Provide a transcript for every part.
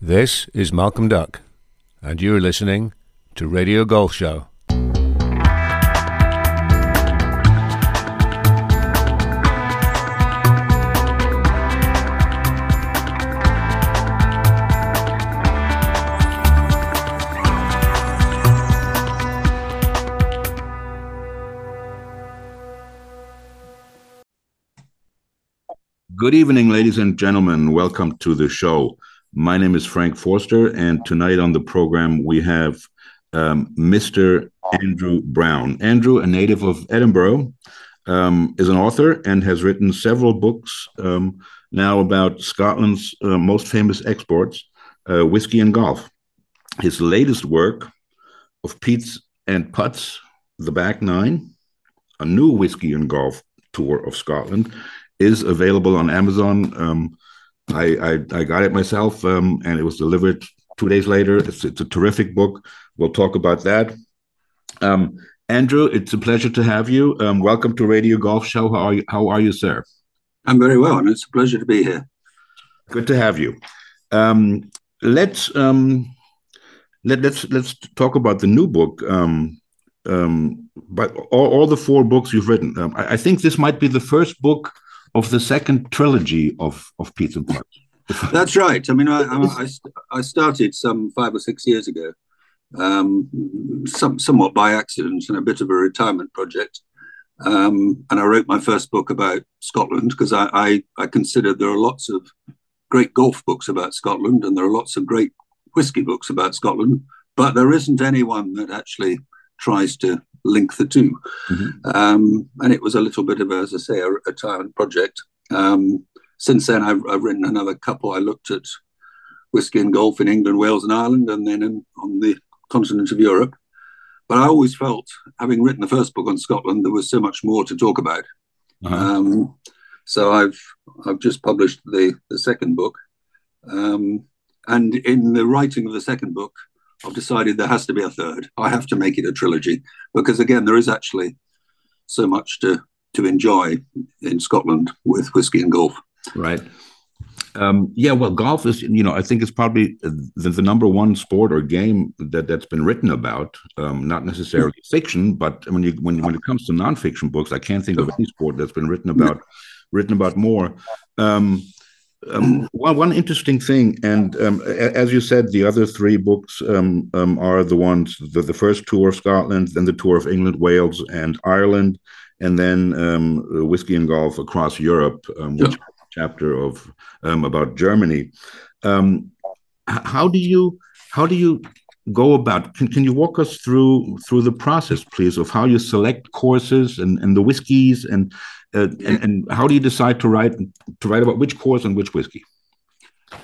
This is Malcolm Duck, and you're listening to Radio Golf Show. Good evening, ladies and gentlemen. Welcome to the show. My name is Frank Forster, and tonight on the program we have um, Mr. Andrew Brown. Andrew, a native of Edinburgh, um, is an author and has written several books um, now about Scotland's uh, most famous exports, uh, whiskey and golf. His latest work, of Peats and Putts, The Back Nine, a new whiskey and golf tour of Scotland, is available on Amazon. Um, I, I, I got it myself, um, and it was delivered two days later. It's it's a terrific book. We'll talk about that. Um, Andrew, it's a pleasure to have you. Um, welcome to Radio Golf Show. How are you? How are you, sir? I'm very well, and it's a pleasure to be here. Good to have you. Um, let's um, let let's let's talk about the new book. Um, um, but all, all the four books you've written, um, I, I think this might be the first book of the second trilogy of of Peats and. That's right. I mean, I, I, I started some five or six years ago, um, some, somewhat by accident and a bit of a retirement project. Um, and I wrote my first book about Scotland because I, I, I consider there are lots of great golf books about Scotland and there are lots of great whiskey books about Scotland, but there isn't anyone that actually tries to link the 2 mm-hmm. um, and it was a little bit of, a, as I say, a retirement project. Um, since then, I've, I've, written another couple. I looked at whiskey and golf in England, Wales, and Ireland, and then in, on the continent of Europe. But I always felt, having written the first book on Scotland, there was so much more to talk about. Uh-huh. Um, so I've I've just published the the second book, um, and in the writing of the second book, I've decided there has to be a third. I have to make it a trilogy because, again, there is actually so much to to enjoy in Scotland with whiskey and golf. Right. Um, yeah, well, golf is, you know, I think it's probably the, the, number one sport or game that that's been written about. Um, not necessarily fiction, but when you when when it comes to nonfiction books, I can't think of any sport that's been written about written about more. Um, um, one, one interesting thing, and um, as you said, the other three books um, um, are the ones the, the first tour of Scotland, then the tour of England, Wales, and Ireland, and then um, Whiskey and Golf across Europe, um, which yeah. chapter of about Germany. how do you how do you go about can, can you walk us through through the process please of how you select courses and, and the whiskies and uh, and, and, how do you decide to write to write about which course and which whiskey?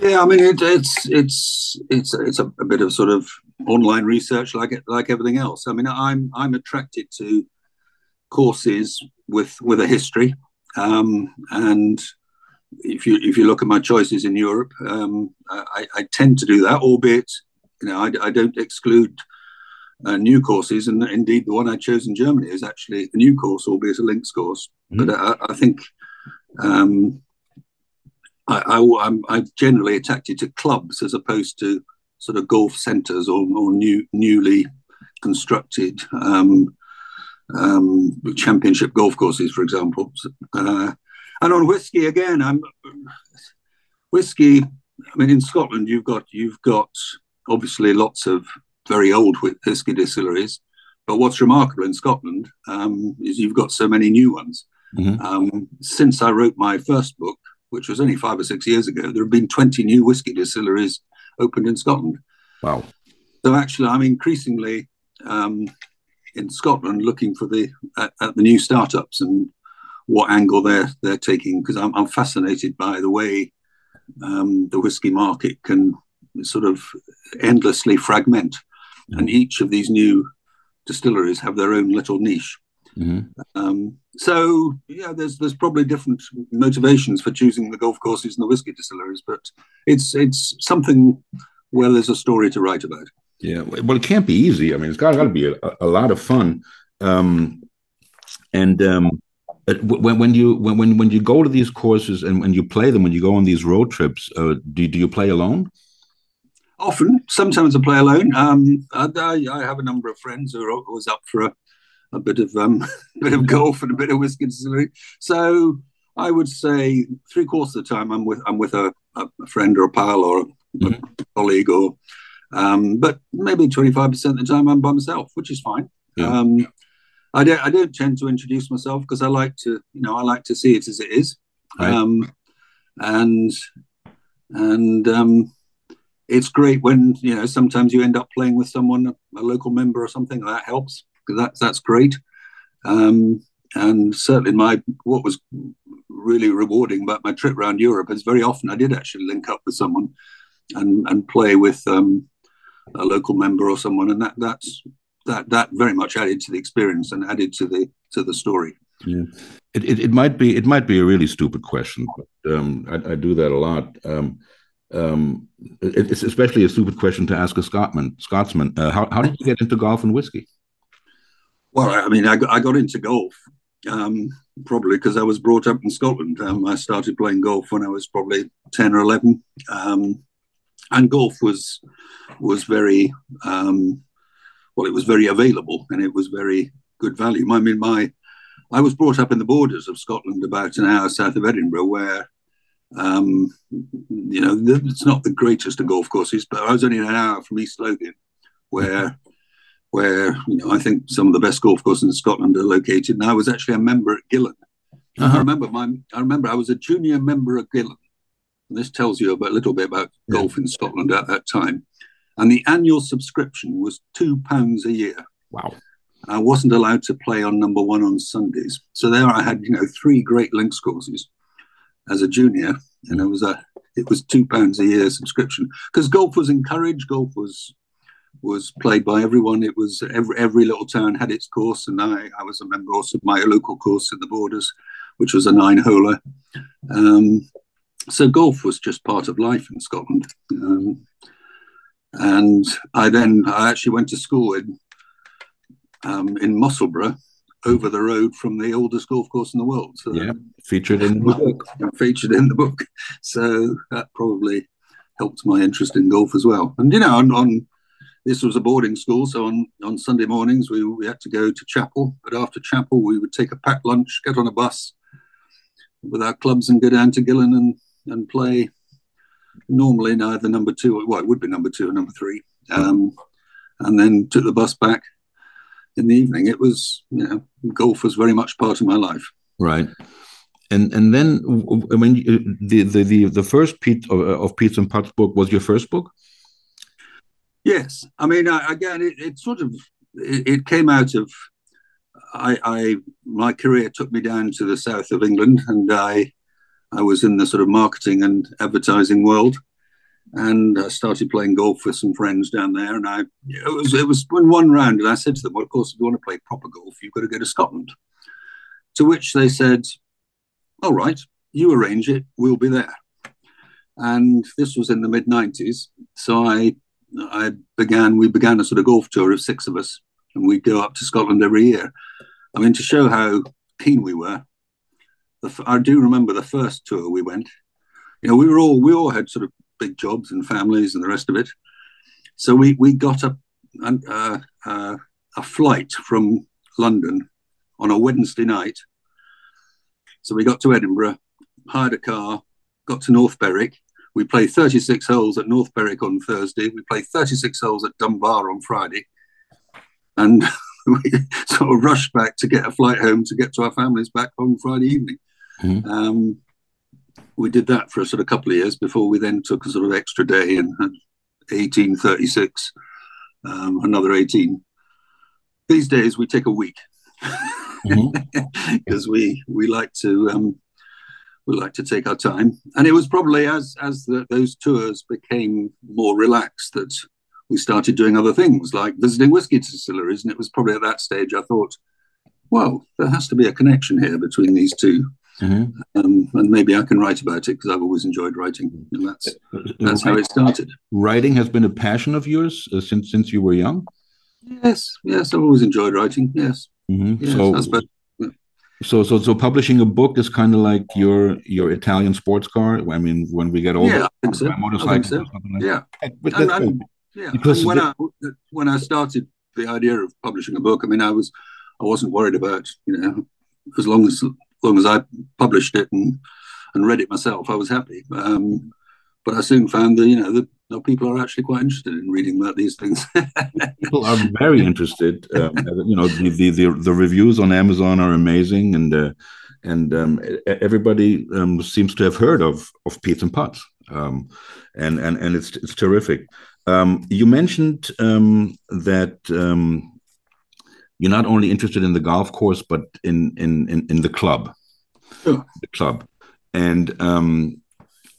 Yeah, I mean it, it's it's it's it's a, a, bit of sort of online research, like like everything else. I mean, I'm I'm attracted to courses with with a history, um, and if you if you look at my choices in Europe, um, I, I, tend to do that, albeit you know I, I don't exclude uh, new courses, and indeed the one I chose in Germany is actually a new course, albeit a links course. Mm-hmm. But I, I think um, I, am generally attracted to clubs as opposed to sort of golf centres or, or new, newly constructed um, um, championship golf courses, for example. Uh, and on whiskey again, I'm whiskey. I mean, in Scotland, you've got you've got obviously lots of very old whisky distilleries. But what's remarkable in Scotland um, is you've got so many new ones. Mm-hmm. Um, since I wrote my first book, which was only five or six years ago, there have been 20 new whisky distilleries opened in Scotland. Wow. So actually, I'm increasingly um, in Scotland looking for the at, at, the new startups and what angle they're they're taking because I'm, I'm fascinated by the way um, the whisky market can sort of endlessly fragment and each of these new distilleries have their own little niche. Mm-hmm. Um, so yeah, there's there's probably different motivations for choosing the golf courses and the whiskey distilleries, but it's it's something where there's a story to write about. Yeah, well, it can't be easy. I mean, it's got, got to be a, a, lot of fun. Um, and um, when when you when when when you go to these courses and when you play them, when you go on these road trips, uh, do do you play alone? Often, sometimes I play alone. Um, I, I, have a number of friends who are always up for a, a bit of um, bit of golf and a bit of whiskey distillery. So I would say three quarters of the time I'm with I'm with a, a friend or a pal or a, mm-hmm. a colleague or um, but maybe 25% of the time I'm by myself, which is fine. Yeah. Um, I don't I don't tend to introduce myself because I like to you know I like to see it as it is, right. um, and and um, it's great when you know sometimes you end up playing with someone a local member or something that helps that's that's great. Um, and certainly my what was really rewarding about my trip around Europe is very often I did actually link up with someone and and play with um, a local member or someone, and that that's that that very much added to the experience and added to the to the story. Yeah, it, it, it might be it might be a really stupid question, but um, I, I, do that a lot. Um, um, it's especially a stupid question to ask a Scotsman. Scotsman, uh, how how did you get into golf and whiskey? Well, I mean, I got, I got into golf um, probably because I was brought up in Scotland. Um, I started playing golf when I was probably ten or eleven, um, and golf was was very um, well, it was very available and it was very good value. I mean, my I was brought up in the borders of Scotland, about an hour south of Edinburgh, where um, you know it's not the greatest of golf courses, but I was only an hour from East Lothian, where where you know I think some of the best golf courses in Scotland are located. And I was actually a member at Gullane. Uh-huh. I remember my I remember I was a junior member of Gullane. And this tells you about, a little bit about yeah. golf in Scotland at that time and the annual subscription was two pounds a year. Wow. I wasn't allowed to play on number one on Sundays. So there I had, you know, three great links courses as a junior, and it was a it was two pounds a year subscription because golf was encouraged. Golf was was played by everyone. It was every every little town had its course, and I I was a member also of my local course in the Borders, which was a nine holer. Um, so golf was just part of life in Scotland. Um, and I then I actually went to school in um, in Musselburgh, over the road from the oldest golf course in the world. So yeah, featured in the book. Featured in the book. So that probably helped my interest in golf as well. And you know, on, on this was a boarding school, so on, on Sunday mornings we, we had to go to chapel. But after chapel, we would take a packed lunch, get on a bus with our clubs, and go down to Gullane and and play normally neither number two, well, it would be number two or number three, um, and then took the bus back in the evening. It was, you know, golf was very much part of my life. Right. And and then I mean the the the, the first Pete of, of Peats and Putts book was your first book. Yes, I mean again it, it sort of it, it, came out of I, I my career took me down to the south of England and I I was in the sort of marketing and advertising world, and I started playing golf with some friends down there. And I, it was it was in one round, and I said to them, "Well, of course, if you want to play proper golf, you've got to go to Scotland." To which they said, "All right, you arrange it, we'll be there." And this was in the mid '90s, so I I began we began a sort of golf tour of six of us, and we'd go up to Scotland every year. I mean, to show how keen we were, I do remember the first tour we went. You know, we were all we all had sort of big jobs and families and the rest of it. So we we got a uh, uh, a flight from London on a Wednesday night. So we got to Edinburgh, hired a car, got to North Berwick. We played 36 holes at North Berwick on Thursday. We played 36 holes at Dunbar on Friday. And we sort of rushed back to get a flight home to get to our families back on Friday evening. Mm-hmm. Um, we did that for a sort of couple of years before we then took a sort of extra day in 1836, um, another 18. These days we take a week because mm-hmm. we we like to um, we like to take our time. And it was probably as as the, those tours became more relaxed that we started doing other things like visiting whiskey distilleries. And it was probably at that stage I thought, well, there has to be a connection here between these two. Mm-hmm. Um, and maybe I can write about it because I've always enjoyed writing, and that's that's how it started. Writing has been a passion of yours uh, since since you were young. Yes, yes, I've always enjoyed writing. Yes, mm-hmm. yes so So, so, so publishing a book is kind of like your your Italian sports car. I mean, when we get older, yeah, I think so. motorcycle, I think so. like yeah. And- and- Yeah, Because when I when I started the idea of publishing a book, I mean, I was I wasn't worried about you know as long as long as I published it and and read it myself, I was happy. Um, but I soon found that you know that that people are actually quite interested in reading about these things. people are very interested. Um, you know, the, the the the reviews on Amazon are amazing, and uh, and um, everybody um, seems to have heard of of Peats and Putts, um, and and and it's it's terrific. Um, you mentioned um, that you're not only interested in the golf course, but in in in, in the club, Sure. the club, and. Um,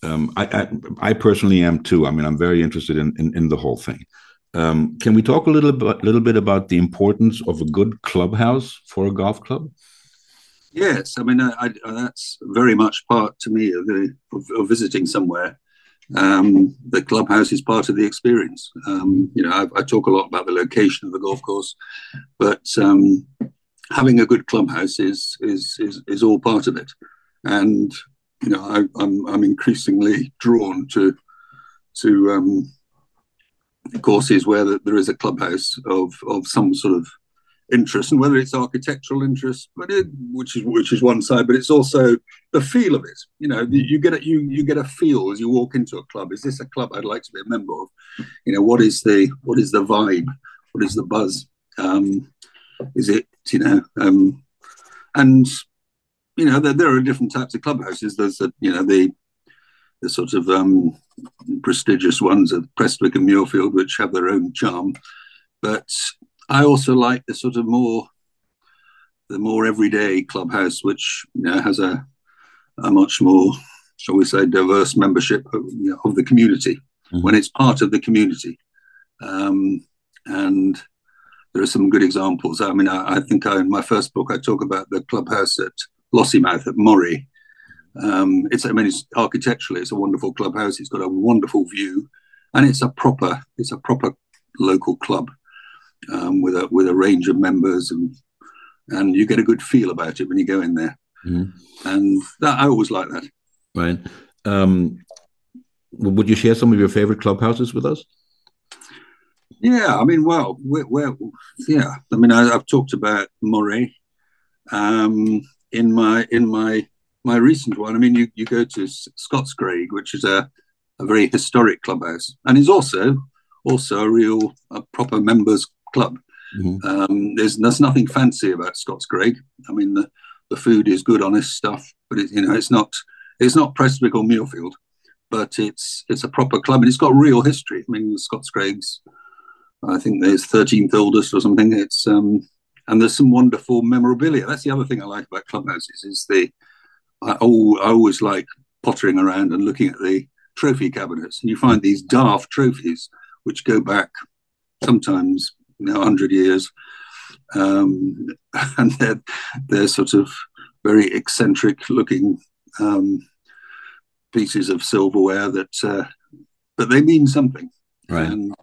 um, I, I, I personally am too. I mean, I'm very interested in, in, in the whole thing. Um, can we talk a little bit, little bit about the importance of a good clubhouse for a golf club? Yes, I mean I, I, that's very much part to me of, the, of, of visiting somewhere. Um, the clubhouse is part of the experience. Um, you know, I, I talk a lot about the location of the golf course, but um, having a good clubhouse is is is, is all part of it. And you know, I, I'm I'm increasingly drawn to to um, courses where there is a clubhouse of of some sort of interest, and whether it's architectural interest, but it, which is which is one side, but it's also the feel of it. You know, you, get a you you get a feel as you walk into a club. Is this a club I'd like to be a member of? You know, what is the what is the vibe? What is the buzz? Um, is it you know? Um, and you know, there, there are different types of clubhouses. There's a, you know the the sort of um, prestigious ones of Prestwick and Muirfield, which have their own charm, but I also like the sort of more the more everyday clubhouse, which you know has a a much more, shall we say, diverse membership of, you know, of the community Mhm. when it's part of the community. Um, and there are some good examples. I mean, I, I think I, in my first book I talk about the clubhouse at Lossiemouth at Moray. Um, it's I mean, it's architecturally it's a wonderful clubhouse. It's got a wonderful view, and it's a proper it's a proper local club um, with a with a range of members and and you get a good feel about it when you go in there. Mhm. And that, I always like that. Right. Um, would you share some of your favorite clubhouses with us? Yeah, I mean, well, we're, we're yeah. I mean, I, I've talked about Moray um, in my in my my recent one. I mean, you you go to Scotscraig, which is a a very historic clubhouse, and is also also a real a proper members club. Mhm. Um, there's there's nothing fancy about Scotscraig. I mean, the the food is good, honest stuff, but it, you know, it's not it's not Prestwick or Muirfield, but it's it's a proper club and it's got real history. I mean, Scotscraig's I think there's 13th oldest or something. It's um, and there's some wonderful memorabilia. That's the other thing I like about clubhouses is the I, al- I always like pottering around and looking at the trophy cabinets, and you find these daft trophies which go back sometimes you know 100 years, um, and they're they're sort of very eccentric looking um, pieces of silverware that uh, but they mean something Right. and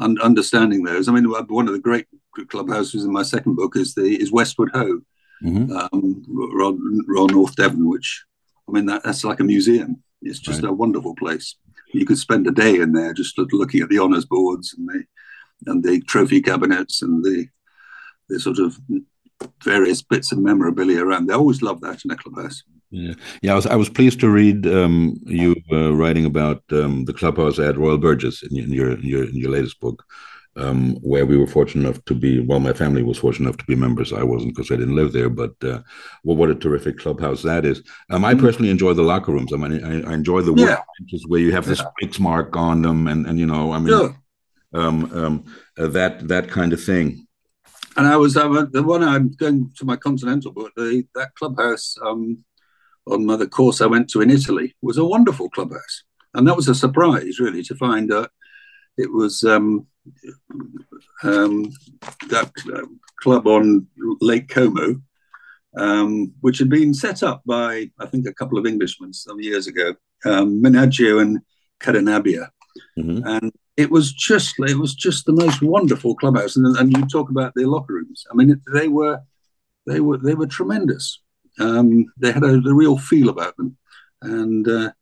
un- understanding those. I mean, one of the great clubhouses in my second book is the is Westward Ho, Mhm. um, North Devon, which I mean that, that's like a museum. It's just Right. a wonderful place. You could spend a day in there just looking at the honours boards and the and the trophy cabinets and the the sort of various bits of memorabilia around. They always love that in a clubhouse. Yeah, yeah. I was I was pleased to read um, you uh, writing about um, the clubhouse at Royal Burgess in, your- in your in your in your latest book, um, where we were fortunate enough to be. Well, my family was fortunate enough to be members. I wasn't because I didn't live there. But uh, well, what a terrific clubhouse that is. Um, I Mm. personally enjoy the locker rooms. I mean, I, I enjoy the Yeah. where you have this Yeah. Mark on them, and and you know, I mean, Sure. Um, um, uh, that that kind of thing. And I was uh, the one I'm going to my continental book. The that clubhouse um, on the course I went to in Italy was a wonderful clubhouse, and that was a surprise really to find out it was um, um, that uh, club on Lake Como, um, which had been set up by I think a couple of Englishmen some years ago, um, Menaggio and Cadenabia Mhm. and it was just it was just the most wonderful clubhouse and, and you talk about their locker rooms i mean they were they were they were tremendous Um, they had a, a, real feel about them, and uh,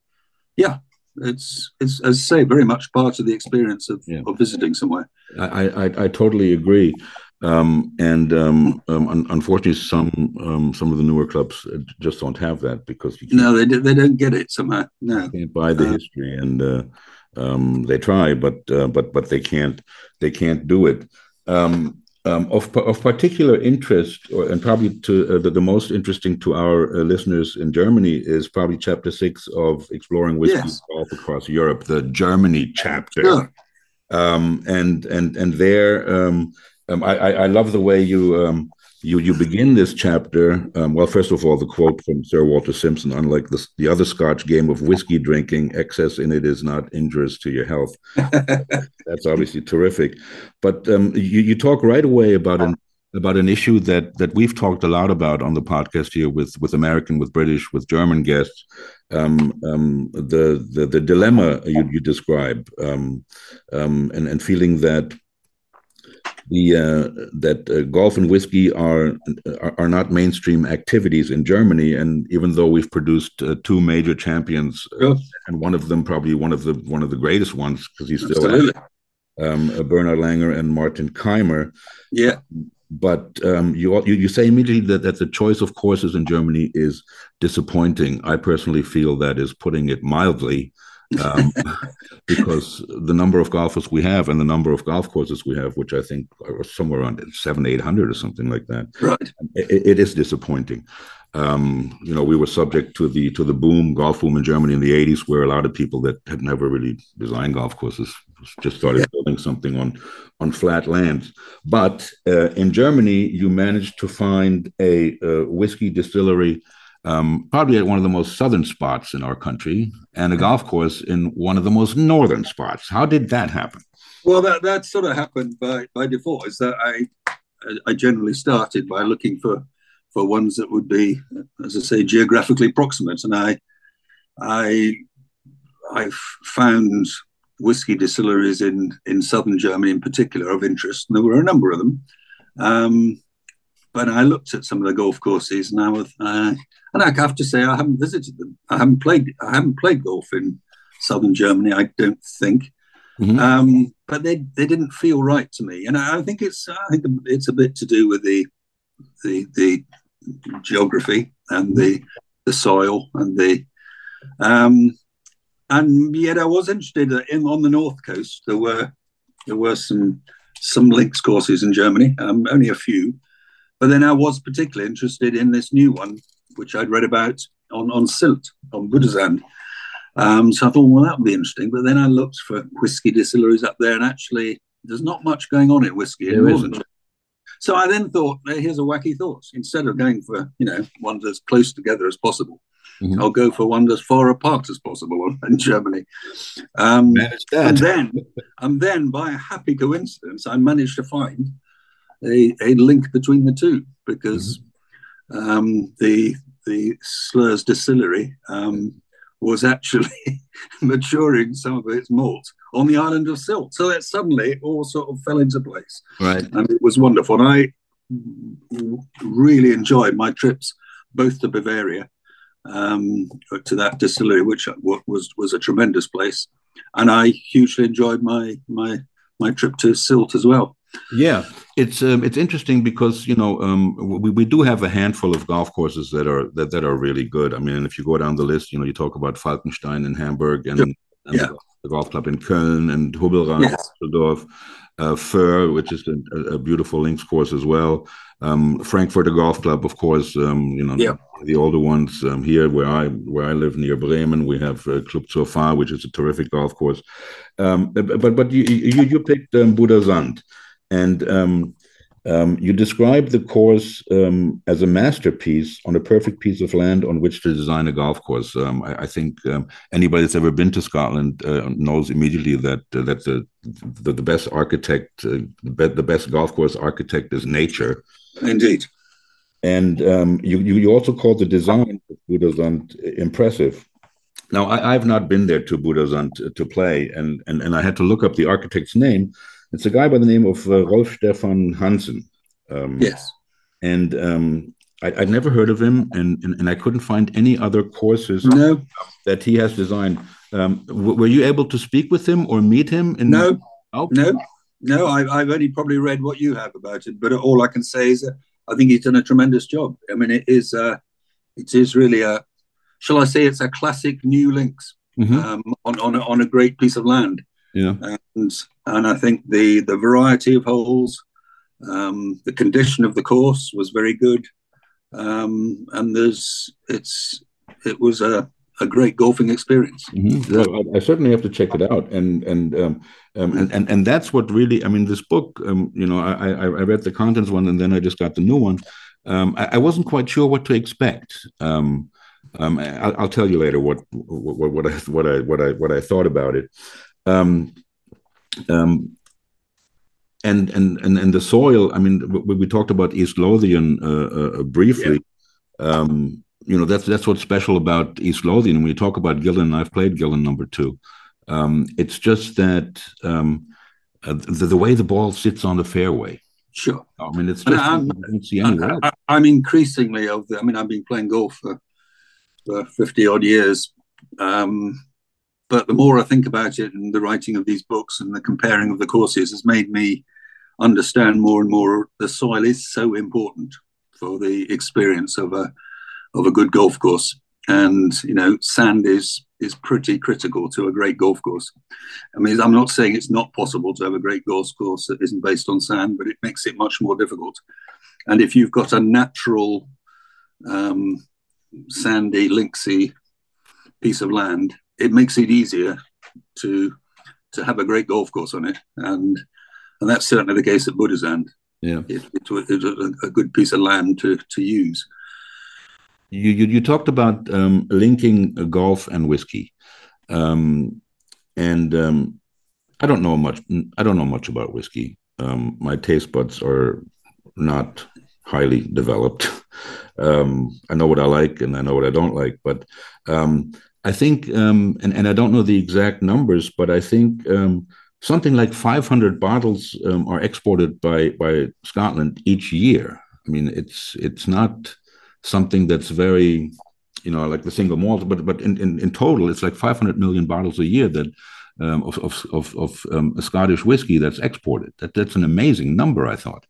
yeah, it's it's as I say, very much part of the experience of, yeah. of visiting somewhere. I, I, I totally agree. Um, and um, um, un- unfortunately, some um, some of the newer clubs uh, just don't have that because no, they do, they don't get it somehow. No, can't buy the uh, history, and uh, um, they try, but uh, but but they can't they can't do it. Um, of, of particular interest, or, and probably to uh, the, the, most interesting to our uh, listeners in Germany is probably chapter six of exploring whiskey yes. golf across Europe, the Germany chapter. Sure. and and and there um, I, I, love the way you um, you you begin this chapter. Um, well, first of all, the quote from Sir Walter Simpson: "Unlike the, the other Scotch game of whiskey drinking, excess in it is not injurious to your health." That's obviously terrific. But um, you you talk right away about an about an issue that that we've talked a lot about on the podcast here with with American, with British, with German guests. Um, um, the, the the dilemma you, you describe, um, um and and feeling that the uh, that uh, golf and whiskey are, are, are not mainstream activities in Germany, and even though we've produced uh, two major champions, uh, and one of them probably one of the one of the greatest ones because he's still um, uh, Bernhard Langer and Martin Kaymer. Yeah, but um, you, you, you say immediately that that the choice of courses in Germany is disappointing. I personally feel that is putting it mildly um, because the number of golfers we have and the number of golf courses we have, which I think are somewhere around seven, eight hundred or something like that, right? it, it is disappointing. Um, you know, we were subject to the to the boom, golf boom in Germany in the '80s, where a lot of people that had never really designed golf courses just started yeah. building something on on flat land. But uh, in Germany, you managed to find a, a whiskey distillery um, probably at one of the most southern spots in our country, and a golf course in one of the most northern spots. How did that happen? Well, that that sort of happened by by default. Is that I I generally started by looking for for ones that would be, as I say, geographically proximate, and I I I found whiskey distilleries in in southern Germany in particular of interest, and there were a number of them. Um, but I looked at some of the golf courses, and I was, uh, and I have to say I haven't visited them. I haven't played. I haven't played golf in southern Germany. I don't think. Mm-hmm. Um, but they they didn't feel right to me, and I, I think it's I think it's a bit to do with the the the geography and the the soil and the um, and yet I was interested in on the north coast. There were there were some some links courses in Germany, um, only a few, but then I was particularly interested in this new one, which I'd read about on, on Sylt, on Budersand. Um, so I thought, well, that would be interesting. But then I looked for whiskey distilleries up there, and actually, there's not much going on in whiskey in Northern. So I then thought, hey, here's a wacky thought. Instead of going for, you know, one as close together as possible, mm-hmm. I'll go for one as far apart as possible in Germany. Um, and then, and then, by a happy coincidence, I managed to find a, a link between the two because mm-hmm. um, the the Slyrs distillery um, was actually maturing some of its malt on the island of Sylt. So that suddenly it all sort of fell into place. Right. And it was wonderful. And I really enjoyed my trips both to Bavaria, um, to that distillery, which was was a tremendous place. And I hugely enjoyed my my my trip to Sylt as well. Yeah, it's um, it's interesting because you know um, we, we do have a handful of golf courses that are that, that are really good. I mean, if you go down the list, you know, you talk about Falkenstein in Hamburg and, and yeah. the, golf club in Köln and Hubbelrath, yes. Düsseldorf, uh, Föhr, which is a, a, beautiful links course as well. Um, Frankfurter Golf Club, of course, um, you know, yeah. the older ones um, here where I where I live near Bremen, we have uh, Club zur Vahr, which is a terrific golf course. Um, but but you you, you picked um, Budersand. And um, um, you describe the course um, as a masterpiece on a perfect piece of land on which to design a golf course. Um, I, I, think um, anybody that's ever been to Scotland uh, knows immediately that uh, that the, the, the best architect, uh, the best golf course architect is nature. Indeed. And um, you, you also call the design of Budersand impressive. Now, I, have not been there to Budersand to, to play, and, and, and I had to look up the architect's name it's a guy by the name of uh, Rolf Stephan Hansen. Um, yes. And um, I, would never heard of him, and, and, and I couldn't find any other courses no. that he has designed. Um, were you able to speak with him or meet him? In- no, oh. no, no. I, I've only probably read what you have about it, but all I can say is that I think he's done a tremendous job. I mean, it is uh, it is really a, shall I say, it's a classic new links mm-hmm. um, on on a, on a great piece of land. Yeah, and and I think the the variety of holes, um, the condition of the course was very good, um, and there's it's it was a a great golfing experience. Mm-hmm. I, I, certainly have to check it out, and and um, um, and, and and that's what really. I mean, this book. Um, you know, I, I read the contents one, and then I just got the new one. Um, I, I, wasn't quite sure what to expect. Um, um, I, will tell you later what, what what I what I what I what I thought about it. Um, um, and and and and the soil. I mean, we, we talked about East Lothian uh, uh, briefly. Yeah. Um, you know, that's that's what's special about East Lothian. When you talk about Gullane, I've played Gullane number two. Um, it's just that um, uh, the, the way the ball sits on the fairway. Sure. I mean, it's just, I'm, I, am increasingly of the. I mean, I've been playing golf for, for fifty odd years, um, but the more I think about it, and the writing of these books and the comparing of the courses has made me understand more and more the soil is so important for the experience of a of a good golf course. And you know, sand is is pretty critical to a great golf course. I mean, I'm not saying it's not possible to have a great golf course that isn't based on sand, but it makes it much more difficult. And if you've got a natural um, sandy, linksy piece of land, it makes it easier to to have a great golf course on it. And and that's certainly the case at Budersand. Yeah, it, it, was a, a, good piece of land to to use. You you, you talked about um, linking golf and whiskey, um, and um, I don't know much. I don't know much about whiskey. Um, my taste buds are not highly developed. Um, I know what I like and I know what I don't like, but um, I think, and and I don't know the exact numbers, but I think something like 500 bottles are exported by by Scotland each year. I mean, it's it's not something that's very, you know, like the single malt, but but in, in, in total, it's like 500 million bottles a year that um, of of of, of um, Scottish whiskey that's exported. That that's an amazing number, I thought.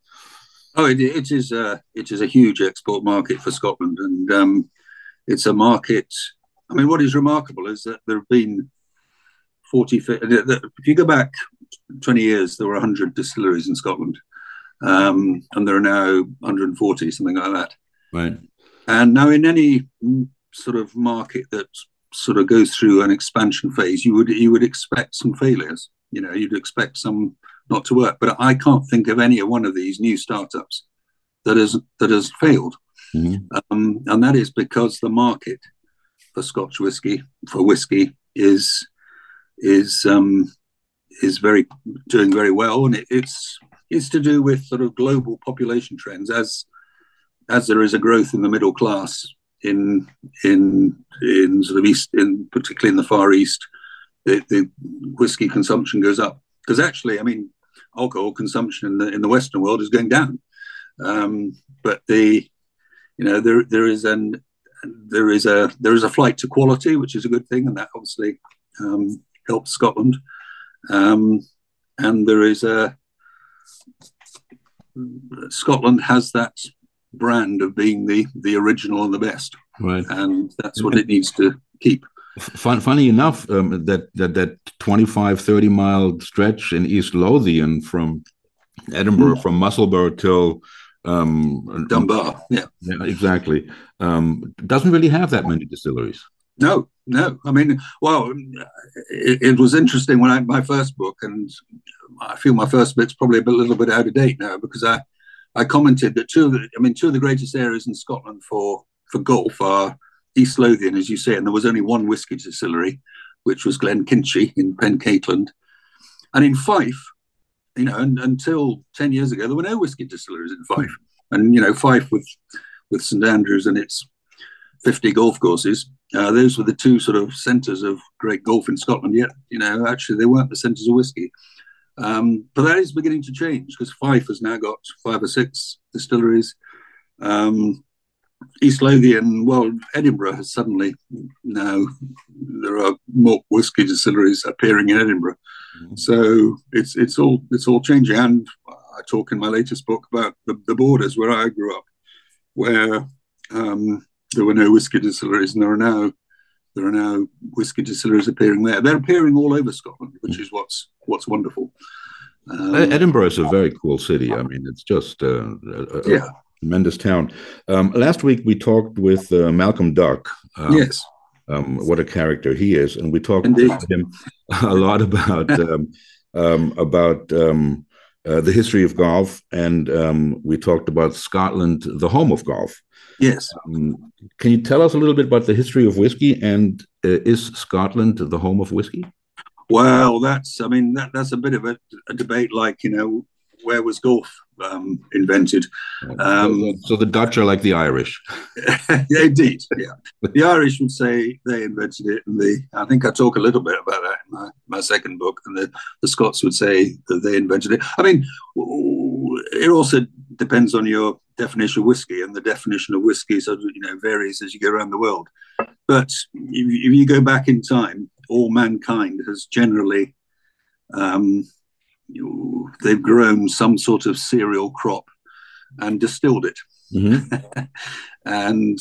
Oh, it, it is a it is a huge export market for Scotland, and um, it's a market. I mean, what is remarkable is that there have been 40. If you go back 20 years, there were 100 distilleries in Scotland, um, and there are now 140, something like that. Right. And now, in any sort of market that sort of goes through an expansion phase, you would you would expect some failures. You know, you'd expect some not to work. But I can't think of any one of these new startups that has that has failed, mm-hmm. um, and that is because the market for Scotch whiskey for whiskey is is um, is very doing very well, and it, it's it's to do with sort of global population trends as as there is a growth in the middle class in in in sort of east, in particularly in the far east, the, the whiskey consumption goes up. Because actually, I mean, alcohol consumption in the in the Western world is going down, um, but the you know there there is an there is a there is a flight to quality, which is a good thing, and that obviously um, helps Scotland. Um, and there is a Scotland has that brand of being the the original and the best. Right. And that's what it needs to keep. Funny enough, um, that, that that 25, 30 mile stretch in East Lothian from Edinburgh, mm. from Musselburgh till um, Dunbar. Yeah. yeah exactly. Um, doesn't really have that many distilleries. No, no. I mean, well, it, it, was interesting when I my first book, and I feel my first bit's probably a bit, little bit out of date now because I I commented that two of the, I mean, two of the greatest areas in Scotland for for golf are East Lothian, as you say, and there was only one whisky distillery, which was Glenkinchie in Pencaitland, and in Fife, you know, and, until ten years ago, there were no whisky distilleries in Fife, and you know, Fife with with St Andrews and its fifty golf courses. Uh, those were the two sort of centres of great golf in Scotland. Yet, you know, actually, they weren't the centres of whisky. Um, but that is beginning to change because Fife has now got five or six distilleries. Um, East Lothian, well, Edinburgh has suddenly now there are more whiskey distilleries appearing in Edinburgh, mm-hmm. so it's it's all it's all changing. And I talk in my latest book about the, the borders where I grew up, where um, there were no whiskey distilleries, and there are now there are now whiskey distilleries appearing there. They're appearing all over Scotland, which mm. is what's what's wonderful. Um, Edinburgh is a very cool city. I mean, it's just uh, a, a, yeah. Tremendous town. Um, last week we talked with uh, Malcolm Duck. Um, yes. Um, what a character he is, and we talked Indeed. to him a lot about um, um, about uh, the history of golf, and we talked about Scotland, the home of golf. Yes. Um, can you tell us a little bit about the history of whiskey and uh, is Scotland the home of whiskey? Well, that's I mean that that's a bit of a, a debate. Like you know, where was golf um, invented? Um, so, the Dutch are like the Irish. indeed, yeah. The Irish would say they invented it, and the I think I talk a little bit about that in my, my second book, and the, the Scots would say that they invented it. I mean, it also depends on your definition of whiskey, and the definition of whiskey so you know varies as you go around the world. But if, you go back in time, all mankind has generally um, they've grown some sort of cereal crop and distilled it, mm-hmm. and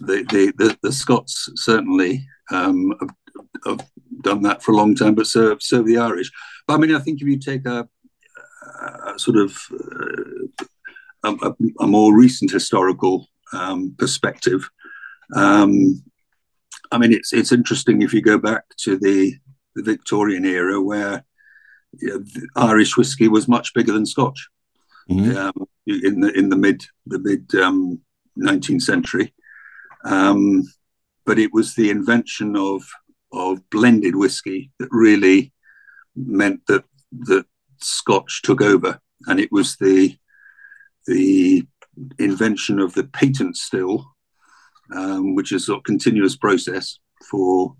the, the, the the Scots certainly um, have, have, done that for a long time, but serve serve the Irish. But I mean, I think if you take a, a sort of uh, a, a more recent historical um, perspective. Um, I mean, it's it's interesting if you go back to the, the Victorian era where know, Irish whiskey was much bigger than Scotch mm-hmm. um, in the in the mid the mid um, nineteenth century. Um, but it was the invention of of blended whiskey that really meant that that Scotch took over, and it was the the invention of the patent still, um, which is a continuous process for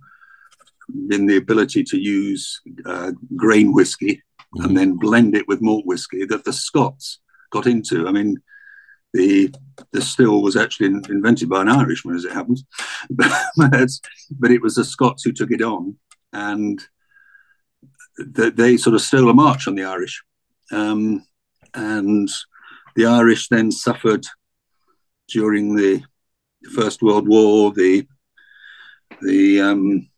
in the ability to use uh, grain whiskey mm-hmm. and then blend it with malt whiskey that the Scots got into. I mean, the the still was actually invented by an Irishman, as it happens, but, but it was the Scots who took it on, and they sort of stole a march on the Irish. Um, and the Irish then suffered during the First World War, the the um,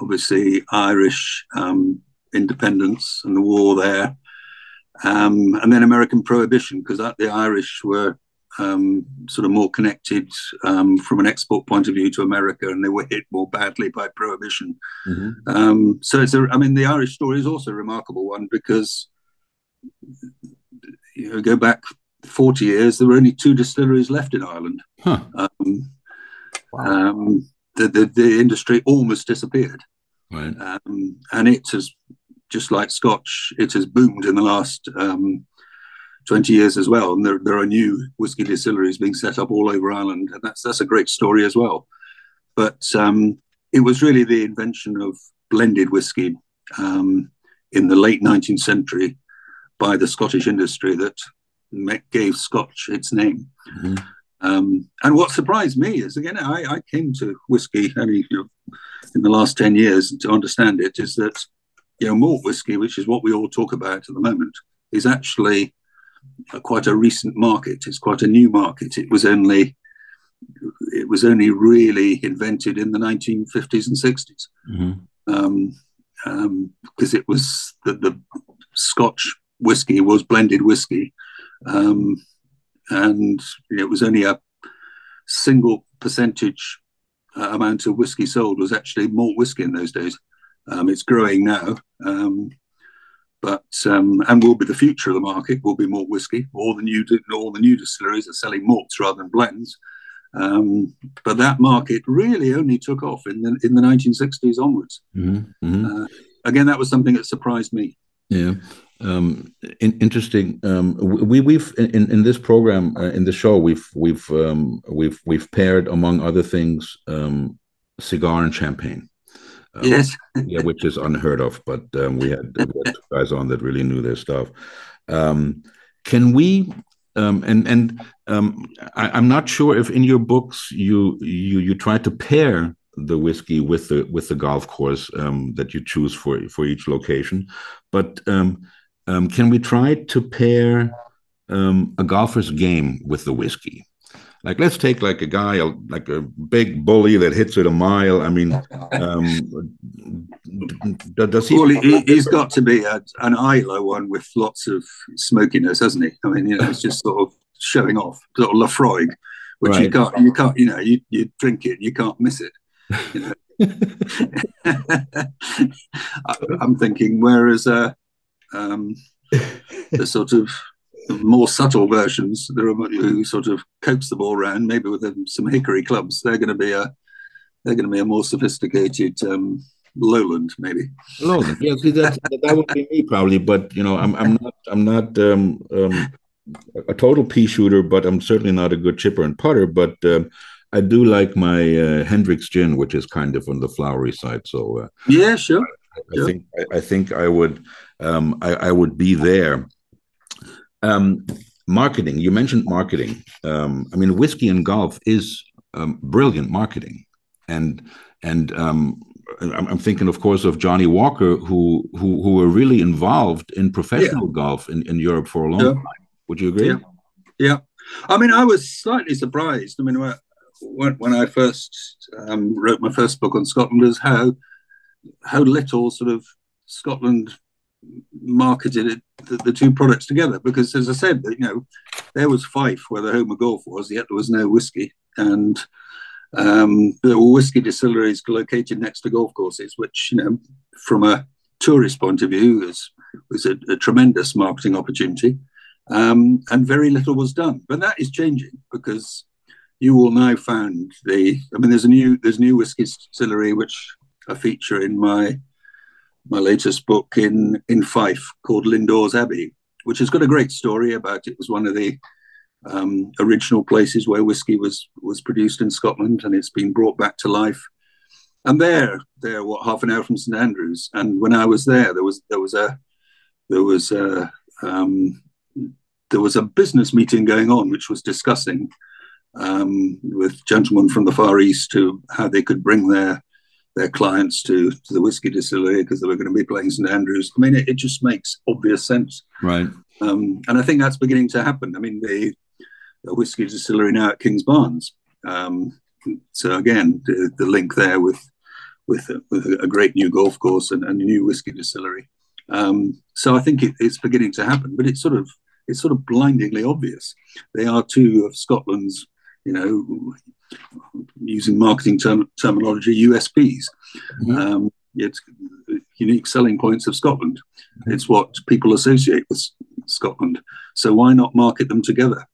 obviously Irish um, independence and the war there, um, and then American Prohibition because the Irish were um, sort of more connected um, from an export point of view to America, and they were hit more badly by Prohibition. Mm-hmm. Um, so it's a, I mean, the Irish story is also a remarkable one because you know, go back 40 years, there were only two distilleries left in Ireland. Huh. Um, wow. The, the, the, industry almost disappeared. Right. Um, and it has, just like Scotch, it has boomed in the last um, 20 years as well. And there, there are new whiskey distilleries being set up all over Ireland. And that's, that's a great story as well. But um, it was really the invention of blended whiskey um, in the late 19th century by the Scottish industry that gave Scotch its name. Mm-hmm. Um, and what surprised me is again, I, I came to whiskey only you know, in the last ten years to understand it. Is that you know malt whiskey, which is what we all talk about at the moment, is actually a, quite a recent market. It's quite a new market. It was only it was only really invented in the 1950s and 60s mm-hmm. um, um, because it was the, the Scotch whiskey was blended whiskey, um, and it was only a single percentage uh, amount of whiskey sold was actually malt whiskey in those days. Um, it's growing now, um, but um, and will be the future of the market. Will be malt whiskey. All the new all the new distilleries are selling malts rather than blends. Um, but that market really only took off in the in the 1960s onwards. Mm-hmm. Mm-hmm. Uh, again, that was something that surprised me. Yeah. Um, in, interesting. Um, we we've in, in this program uh, in the show we've we've um, we've we've paired among other things um, cigar and champagne. Um, yes. yeah, which is unheard of. But um, we had, we had guys on that really knew their stuff. can we um, and and um, I, am not sure if in your books you you you try to pair the whiskey with the with the golf course um, that you choose for for each location, but um, um, can we try to pair um, a golfer's game with the whiskey? Like, let's take like a guy, like a big bully that hits it a mile. I mean, um, does he? Well, he, has got to be a, an Islay one with lots of smokiness, hasn't he? I mean, you know, it's just sort of showing off, sort of Laphroaig, which right. you can't, you can't, you know, you, you drink it, you can't miss it. You? I, am thinking, whereas uh, um, the sort of more subtle versions there are who sort of coax the ball around, maybe with some hickory clubs. They're going to be a they're going to be a more sophisticated um, lowland, maybe. Lowland, yeah. See, that that would be me probably, but you know, I'm I'm not I'm not um, um, a total pea shooter, but I'm certainly not a good chipper and putter. But um, I do like my uh, Hendrick's gin, which is kind of on the flowery side. So uh, yeah, sure. I, I sure. think I, I, think I would um, I, I would be there. Um, marketing. You mentioned marketing. Um, I mean, whiskey and golf is um, brilliant marketing, and and um, I'm, I'm, thinking, of course, of Johnnie Walker, who who who were really involved in professional yeah. golf in, in Europe for a long yeah. time. Would you agree? Yeah. yeah. I mean, I was slightly surprised. I mean, when, when I first um, wrote my first book on Scotland, is how how little sort of Scotland marketed it, the, the, two products together. Because, as I said, you know, there was Fife where the home of golf was, yet there was no whiskey, and um, there were whiskey distilleries located next to golf courses, which you know, from a tourist point of view, was was a, a tremendous marketing opportunity, um, and very little was done. But that is changing because you will now find the. I mean, there's a new there's new whiskey distillery which I feature in my my latest book in in Fife called Lindores Abbey, which has got a great story about it. was one of the um, original places where whiskey was was produced in Scotland, and it's been brought back to life. And there, there, what half an hour from St Andrews. And when I was there, there was there was a there was a um, there was a business meeting going on, which was discussing um, with gentlemen from the Far East to how they could bring their their clients to, to the whiskey distillery because they were going to be playing St Andrews. I mean, it, it just makes obvious sense. Right. Um, and I think that's beginning to happen. I mean, the, the whiskey distillery now at Kingsbarns. Um, so again, the, the, link there with with, with a great new golf course and, and a new whiskey distillery. Um, so I think it, it's beginning to happen, but it's sort of it's sort of blindingly obvious. They are two of Scotland's, you know, using marketing term, terminology, USPs. Mm-hmm. Um, it's unique selling points of Scotland. Mm-hmm. It's what people associate with Scotland. So why not market them together?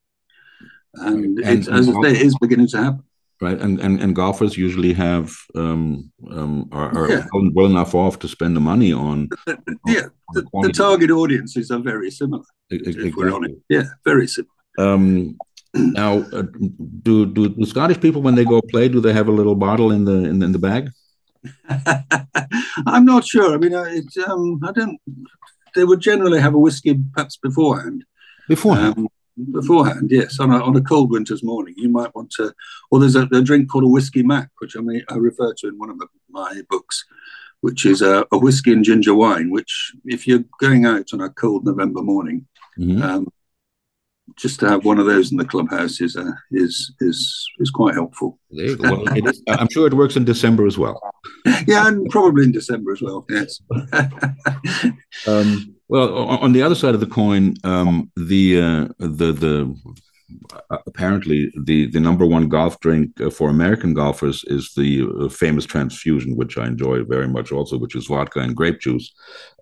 And, and, it, as I say, it is beginning to happen. Right, and and, and golfers usually have um, um, are, are yeah. well enough off to spend the money on. yeah, on the, the, target audiences are very similar. Exactly. Yeah, very similar. Um, now, uh, do, do do Scottish people when they go play do they have a little bottle in the in, in the bag? I'm not sure. I mean, I, um, I don't. They would generally have a whiskey perhaps beforehand. Beforehand. Um, beforehand, yes. On a, on a cold winter's morning, you might want to. Or there's a, a drink called a whiskey mac, which I may I refer to in one of my books, which is a, a whiskey and ginger wine. Which, if you're going out on a cold November morning, mm-hmm. um, just to have one of those in the clubhouse is uh, is is is quite helpful. Well, I'm sure it works in December as well. yeah, and probably in December as well. Yes. um, well, on the other side of the coin, um, the uh, the the uh, apparently the the number one golf drink uh, for American golfers is the uh, famous transfusion, which I enjoy very much also, which is vodka and grape juice,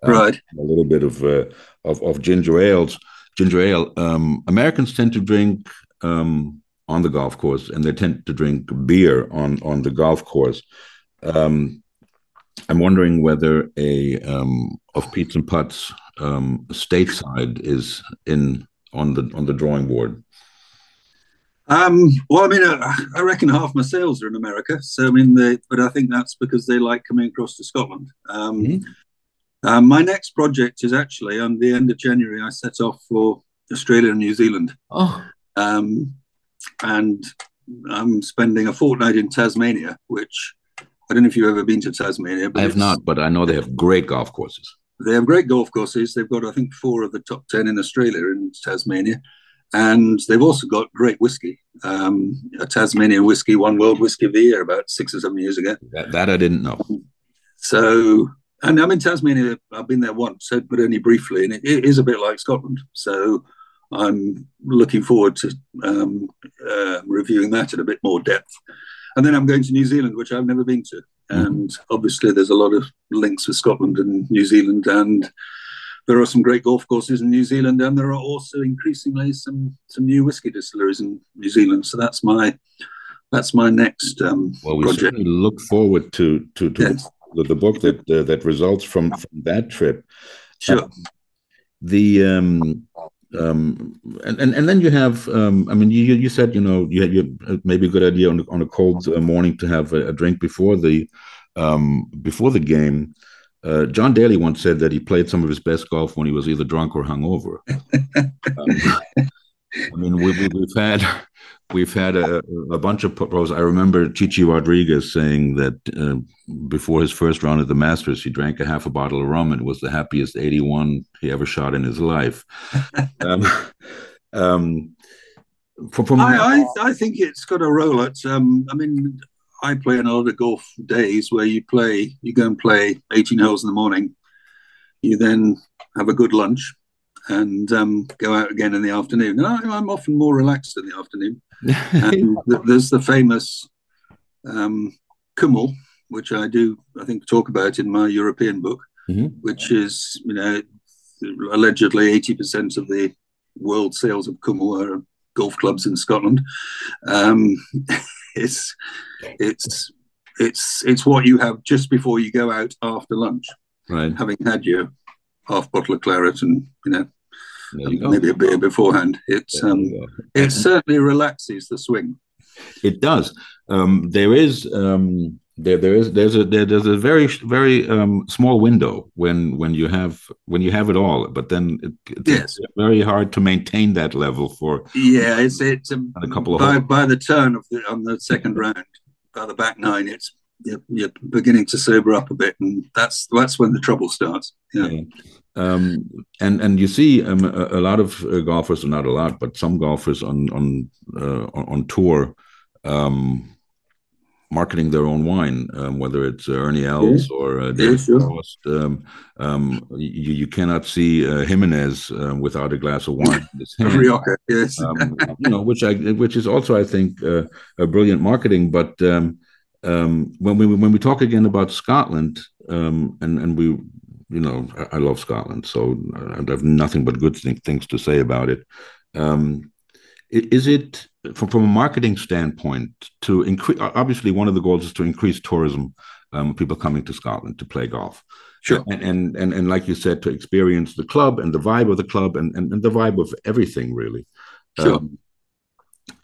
uh, right? A little bit of uh, of, of ginger ales ginger ale. Um, Americans tend to drink um, on the golf course, and they tend to drink beer on on the golf course. Um, I'm wondering whether a um, of Peats and Putts um, stateside is in on the on the drawing board. Um, well, I mean, uh, I reckon half my sales are in America. So I mean, they, but I think that's because they like coming across to Scotland. Um, mm-hmm. Um, my next project is actually on the end of January. I set off for Australia and New Zealand. Oh, Um, and I'm spending a fortnight in Tasmania, which I don't know if you've ever been to Tasmania. But I have not, but I know they have great golf courses. They have great golf courses. They've got, I think, four of the top 10 in Australia in Tasmania. And they've also got great whiskey. Um, a Tasmanian whiskey won World Whiskey of the Year about six or seven years ago. That, that I didn't know. So, and I'm in Tasmania. I've been there once, but only briefly, and it, it is a bit like Scotland. So, I'm looking forward to um, uh, reviewing that in a bit more depth. And then I'm going to New Zealand, which I've never been to. And obviously, there's a lot of links with Scotland and New Zealand, and there are some great golf courses in New Zealand, and there are also increasingly some some new whiskey distilleries in New Zealand. So that's my that's my next um, Well, we project. certainly look forward to to, to Yes. The, the book that uh, that results from, from that trip. Sure. The um, um, and, and and then you have um, I mean you you said you know you had you uh, maybe a good idea on on a cold uh, morning to have a, a drink before the um, before the game. Uh, John Daly once said that he played some of his best golf when he was either drunk or hungover. um, I mean, we, we, we've had we've had a, a bunch of pros. I remember Chi Chi Rodriguez saying that uh, before his first round at the Masters, he drank a half a bottle of rum and was the happiest 81 he ever shot in his life. um, um, from, from I, I, I think it's got a role at. Um, I mean, I play in a lot of golf days where you play, you go and play 18 holes in the morning. You then have a good lunch and um, go out again in the afternoon. And I, I'm often more relaxed in the afternoon. There's the famous um, Kummel, which I do, I think, talk about in my European book, Mhm. which is, you know, allegedly 80% of the world sales of Kummel are golf clubs in Scotland. Um, it's it's it's it's what you have just before you go out after lunch, right. having had your half bottle of claret and you know There you go. maybe a beer beforehand. It's um it certainly relaxes the swing. It does. Um, there is um, there there is there's a there, there's a very very um, small window when when you have when you have it all, but then it, it's Yes. very hard to maintain that level for Yeah, it's it's um, a couple of by by the turn of the on the second round, by the back nine, it's you're, you're beginning to sober up a bit, and that's that's when the trouble starts. Yeah, Yeah. Um, and and you see um, a, a lot of uh, golfers, not a lot, but some golfers on on uh, on, tour, um, marketing their own wine, um, whether it's uh, Ernie Els or uh, David sure. Frost. Um, um, you you cannot see uh, Jimenez without a glass of wine in his hand. Rioja, yes. um, you know, which I which is also I think uh, a brilliant marketing. But um, um, when we when we talk again about Scotland, um, and and we, you know, I, I love Scotland, so I have nothing but good thing, things to say about it. Um, is it from from a marketing standpoint to increase? Obviously, one of the goals is to increase tourism. Um, people coming to Scotland to play golf. Sure. And, and and and like you said, to experience the club and the vibe of the club and and, and the vibe of everything really. Sure. Um,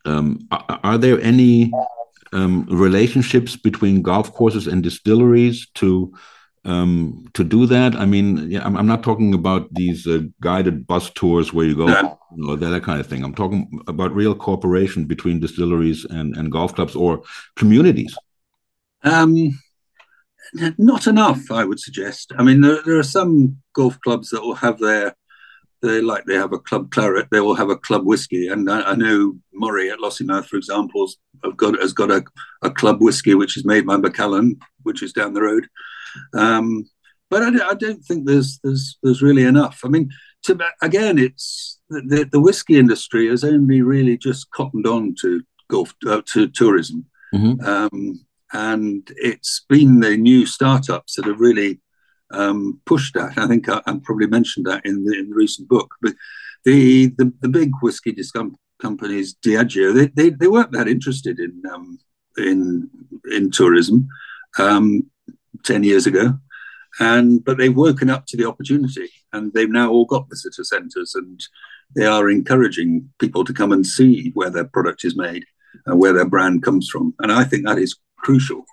um, are, are there any um, relationships between golf courses and distilleries to um, to do that? I mean, yeah, I'm, I'm not talking about these uh, guided bus tours where you go, you know, that, that kind of thing. I'm talking about real cooperation between distilleries and, and golf clubs or communities. Um, not enough, I would suggest. I mean, there, there are some golf clubs that will have their, they like they have a club claret, they will have a club whiskey, and I, I know Moray at Lossiemouth, for example, have got has got a, a club whiskey which is made by Macallan, which is down the road. Um, but I, don't- I don't think there's there's there's really enough. I mean, to again, it's the, the, whiskey industry has only really just cottoned on to golf uh, to tourism. Mhm. Um, and it's been the new startups that have really um, pushed that. I think I, I probably mentioned that in the, in the recent book. But the the, the big whiskey discount companies, Diageo, they, they, they weren't that interested in um, in in tourism um, ten years ago, and but they've woken up to the opportunity, and they've now all got visitor centres, and they are encouraging people to come and see where their product is made and where their brand comes from, and I think that is crucial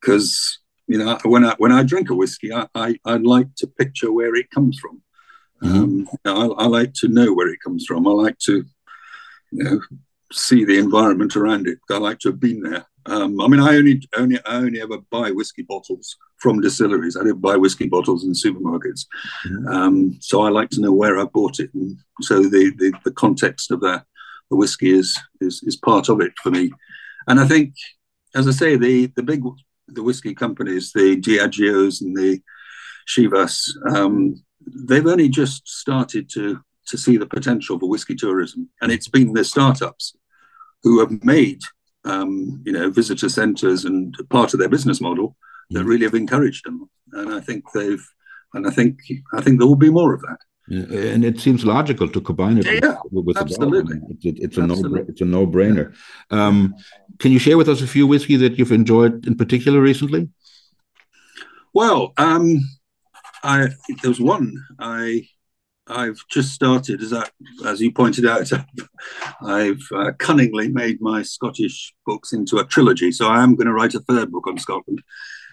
because you know when I when I drink a whiskey, I, I I like to picture where it comes from, Mm-hmm. Um, I, I, like to know where it comes from. I like to, you know, see the environment around it. I like to have been there. Um, I mean, I only only I only ever buy whiskey bottles from distilleries. I don't buy whiskey bottles in supermarkets. Mm-hmm. Um, so I like to know where I bought it, and so the the, the context of the, the whiskey is, is is part of it for me. And I think, as I say, the the big the whiskey companies, the Diageos and the Chivas, um, they've only just started to to see the potential for whiskey tourism, and it's been the startups who have made um, you know visitor centres and part of their business model that mm. really have encouraged them. And I think they've, and I think I think there will be more of that. Yeah, and it seems logical to combine it yeah, with, with absolutely. the it's, it's, a absolutely. no it's a no brainer. Um, can you share with us a few whiskey that you've enjoyed in particular recently? Well, um, I there's one I I've just started, as I, as you pointed out, I've uh, cunningly made my Scottish books into a trilogy. So I am going to write a third book on Scotland.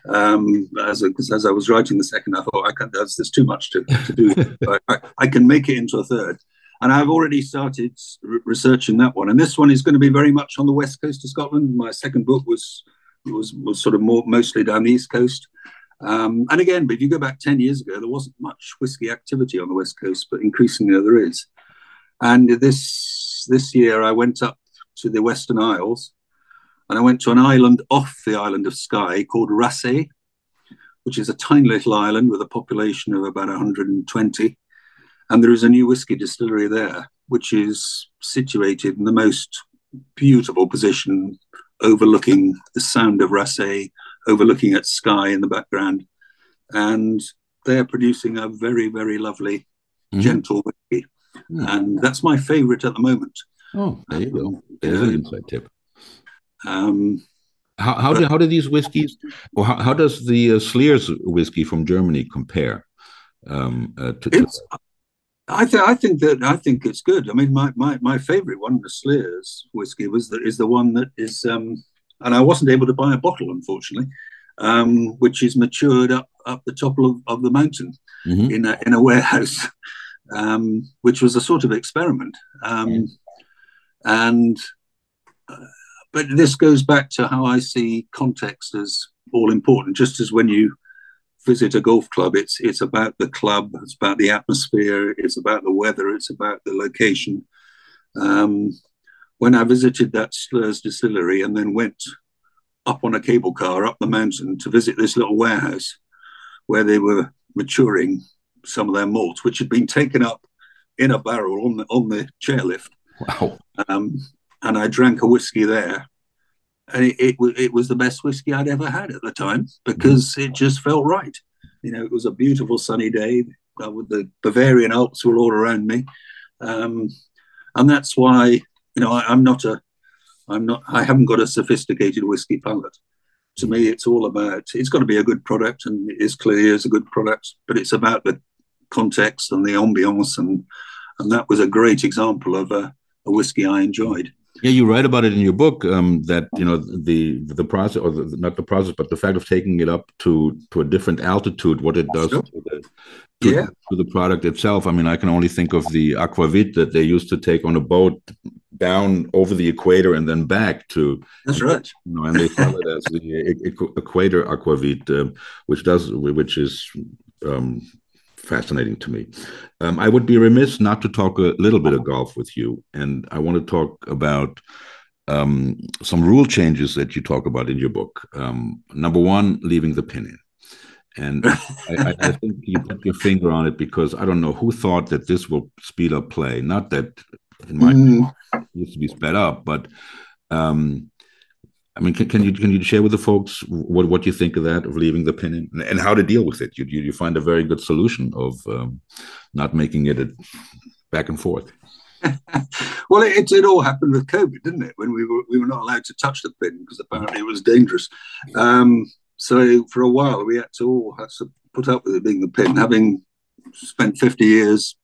Um, as, a, as I was writing the second, I thought I can, there's, there's too much to, to do. I, I, can make it into a third. And I've already started re- researching that one. And this one is going to be very much on the west coast of Scotland. My second book was was was sort of more mostly down the east coast. Um, and again, but if you go back 10 years ago, there wasn't much whiskey activity on the West Coast, but increasingly there is. And this, this year, I went up to the Western Isles and I went to an island off the island of Skye called Raasay, which is a tiny little island with a population of about 120. And there is a new whiskey distillery there, which is situated in the most beautiful position overlooking the sound of Raasay overlooking at Skye in the background. And they're producing a very, very lovely, mm-hmm. gentle whiskey. Mm. And that's my favorite at the moment. Oh, there you go. There's an inside tip. Um, how, how, do, how do these whiskeys, or how, how does the uh, Slyrs whiskey from Germany compare? Um, uh, to, to I think I think that I think it's good. I mean, my my, my favorite one, the Slyrs whiskey, was that is the one that is um, and I wasn't able to buy a bottle, unfortunately, um, which is matured up up the top of, of the mountain mm-hmm. in a in a warehouse, um, which was a sort of experiment. Um, And uh, but this goes back to how I see context as all important. Just as when you visit a golf club, it's it's about the club, it's about the atmosphere, it's about the weather, it's about the location. Um, when I visited that Slyrs distillery and then went up on a cable car up the mountain to visit this little warehouse where they were maturing some of their malts, which had been taken up in a barrel on the on the chairlift. Wow! Um, and I drank a whiskey there, and it, it, it was the best whiskey I'd ever had at the time because it just felt right. You know, it was a beautiful sunny day the Bavarian Alps were all around me, um, and that's why you know, I, am not a, I'm not, I haven't got a sophisticated whiskey palate. To me, it's all about, it's got to be a good product, and it is clearly is a good product, but it's about the context and the ambiance, and and that was a great example of a, a whiskey I enjoyed. Yeah, you write about it in your book um, that you know the the process, or the, not the process, but the fact of taking it up to to a different altitude, what it does to, the, to, yeah. to, the product itself. I mean, I can only think of the aquavit that they used to take on a boat down over the equator and then back to. That's right. You know, and they call it as the equator aquavit, um, which does which is um, fascinating to me. Um, I would be remiss not to talk a little bit of golf with you, and I want to talk about um, some rule changes that you talk about in your book. Um, number one, leaving the pin in. And I, I, think you put your finger on it because I don't know who thought that this will speed up play. Not that in my mm. used to be sped up, but um, I mean, can, can, you can you share with the folks what, what you think of that of leaving the pin in and how to deal with it? You you, you find a very good solution of um, not making it a back and forth. well, it, it all happened with COVID, didn't it? When we were we were not allowed to touch the pin because apparently it was dangerous. Um, so for a while, we had to all have to put up with it being the pin, having spent fifty years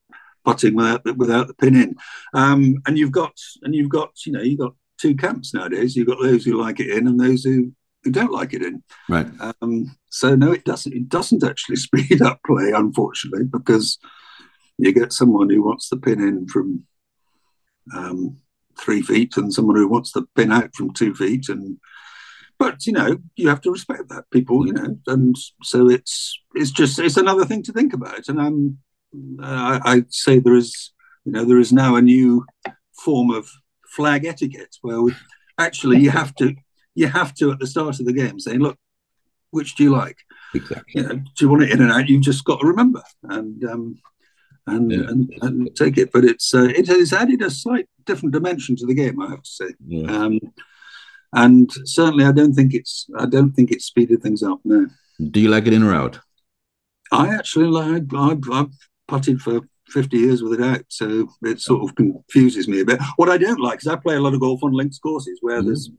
putting without without the pin in. Um, and you've got and you've got you know you've got two camps nowadays. You've got those who like it in and those who, who don't like it in. Right. Um, so no, it doesn't. It doesn't actually speed up play, unfortunately, because you get someone who wants the pin in from um, three feet and someone who wants the pin out from two feet and but you know you have to respect that people you know and so it's it's just it's another thing to think about and i'm uh, I, i'd say there is you know there is now a new form of flag etiquette where we, actually you have to you have to at the start of the game say look which do you like exactly you know do you want it in and out you've just got to remember and um and, yeah. and, and, take it. But it's uh, it has added a slight different dimension to the game, I have to say. Yeah. Um, and certainly, I don't think it's I don't think it's speeded things up. No. Do you like it in or out? I actually like I've, I've putted for 50 years with it out, so it sort of confuses me a bit. What I don't like is I play a lot of golf on links courses where mm. there's,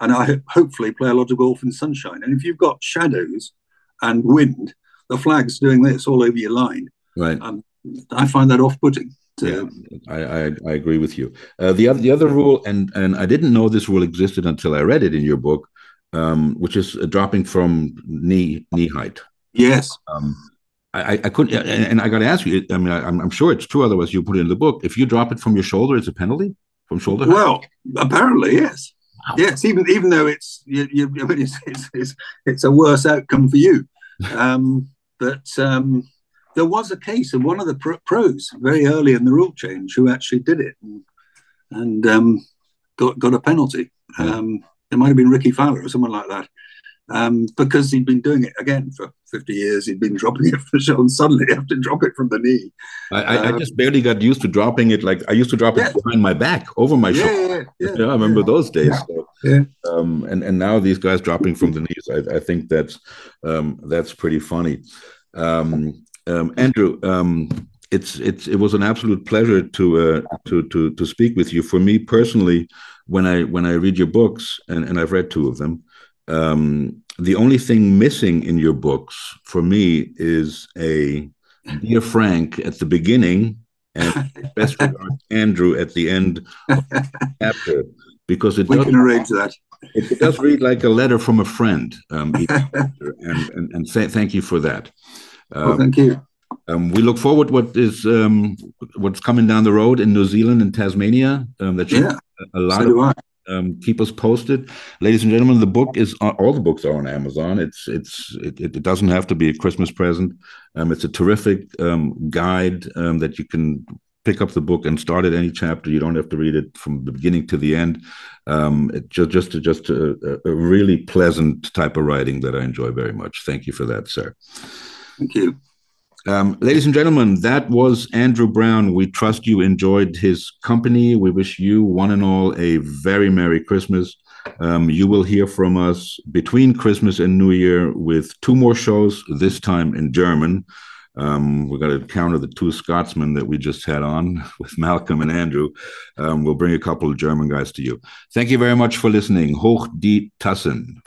and I hopefully play a lot of golf in sunshine. And if you've got shadows and wind, the flag's doing this all over your line. Right. And I find that off-putting. Yeah, I, I, I agree with you. Uh, the other the other rule, and and I didn't know this rule existed until I read it in your book, um, which is dropping from knee knee height. Yes. Um, I, I couldn't, and I got to ask you. I mean, I, am sure it's true. Otherwise, you put it in the book. If you drop it from your shoulder, it's a penalty from shoulder. Height? Well, apparently, yes. Wow. Yes, even even though it's you, you, I mean, it's, it's, it's it's a worse outcome for you. Um, but um, there was a case of one of the pros very early in the rule change who actually did it and, and um, got got a penalty. Um, it might have been Rickie Fowler or someone like that. Um, because he'd been doing it again for 50 years. He'd been dropping it for sure, and suddenly you have to drop it from the knee. I, I, I, just barely got used to dropping it. Like I used to drop yeah. it behind my back, over my yeah, shoulder. Yeah, yeah, I remember those days. So. Um, and and now these guys dropping from the knees. I, I think that's um, that's pretty funny. Um, um, Andrew, um, it's it's it was an absolute pleasure to uh, to to to speak with you. For me personally, when I when I read your books, and, and I've read two of them, um, the only thing missing in your books for me is a dear Frank at the beginning and best regards Andrew at the end of the chapter because it we does, can arrange that. It, it, does read like a letter from a friend, um, and and, and th- thank you for that. Um, well, thank you. Um, we look forward what is um, what's coming down the road in New Zealand and Tasmania. Um, that yeah, a lot so of um, keep us posted, ladies and gentlemen. The book is all the books are on Amazon. It's it's it, it doesn't have to be a Christmas present. Um, it's a terrific um, guide that you can pick up the book and start at any chapter. You don't have to read it from the beginning to the end. Um, it just just just a, a, really pleasant type of writing that I enjoy very much. Thank you for that, sir. Thank you. Um, ladies and gentlemen, that was Andrew Brown. We trust you enjoyed his company. We wish you, one and all, a very Merry Christmas. Um, you will hear from us between Christmas and New Year with two more shows, this time in German. Um, we're going to counter the two Scotsmen that we just had on with Malcolm and Andrew. Um, we'll bring a couple of German guys to you. Thank you very much for listening. Hoch die Tassen.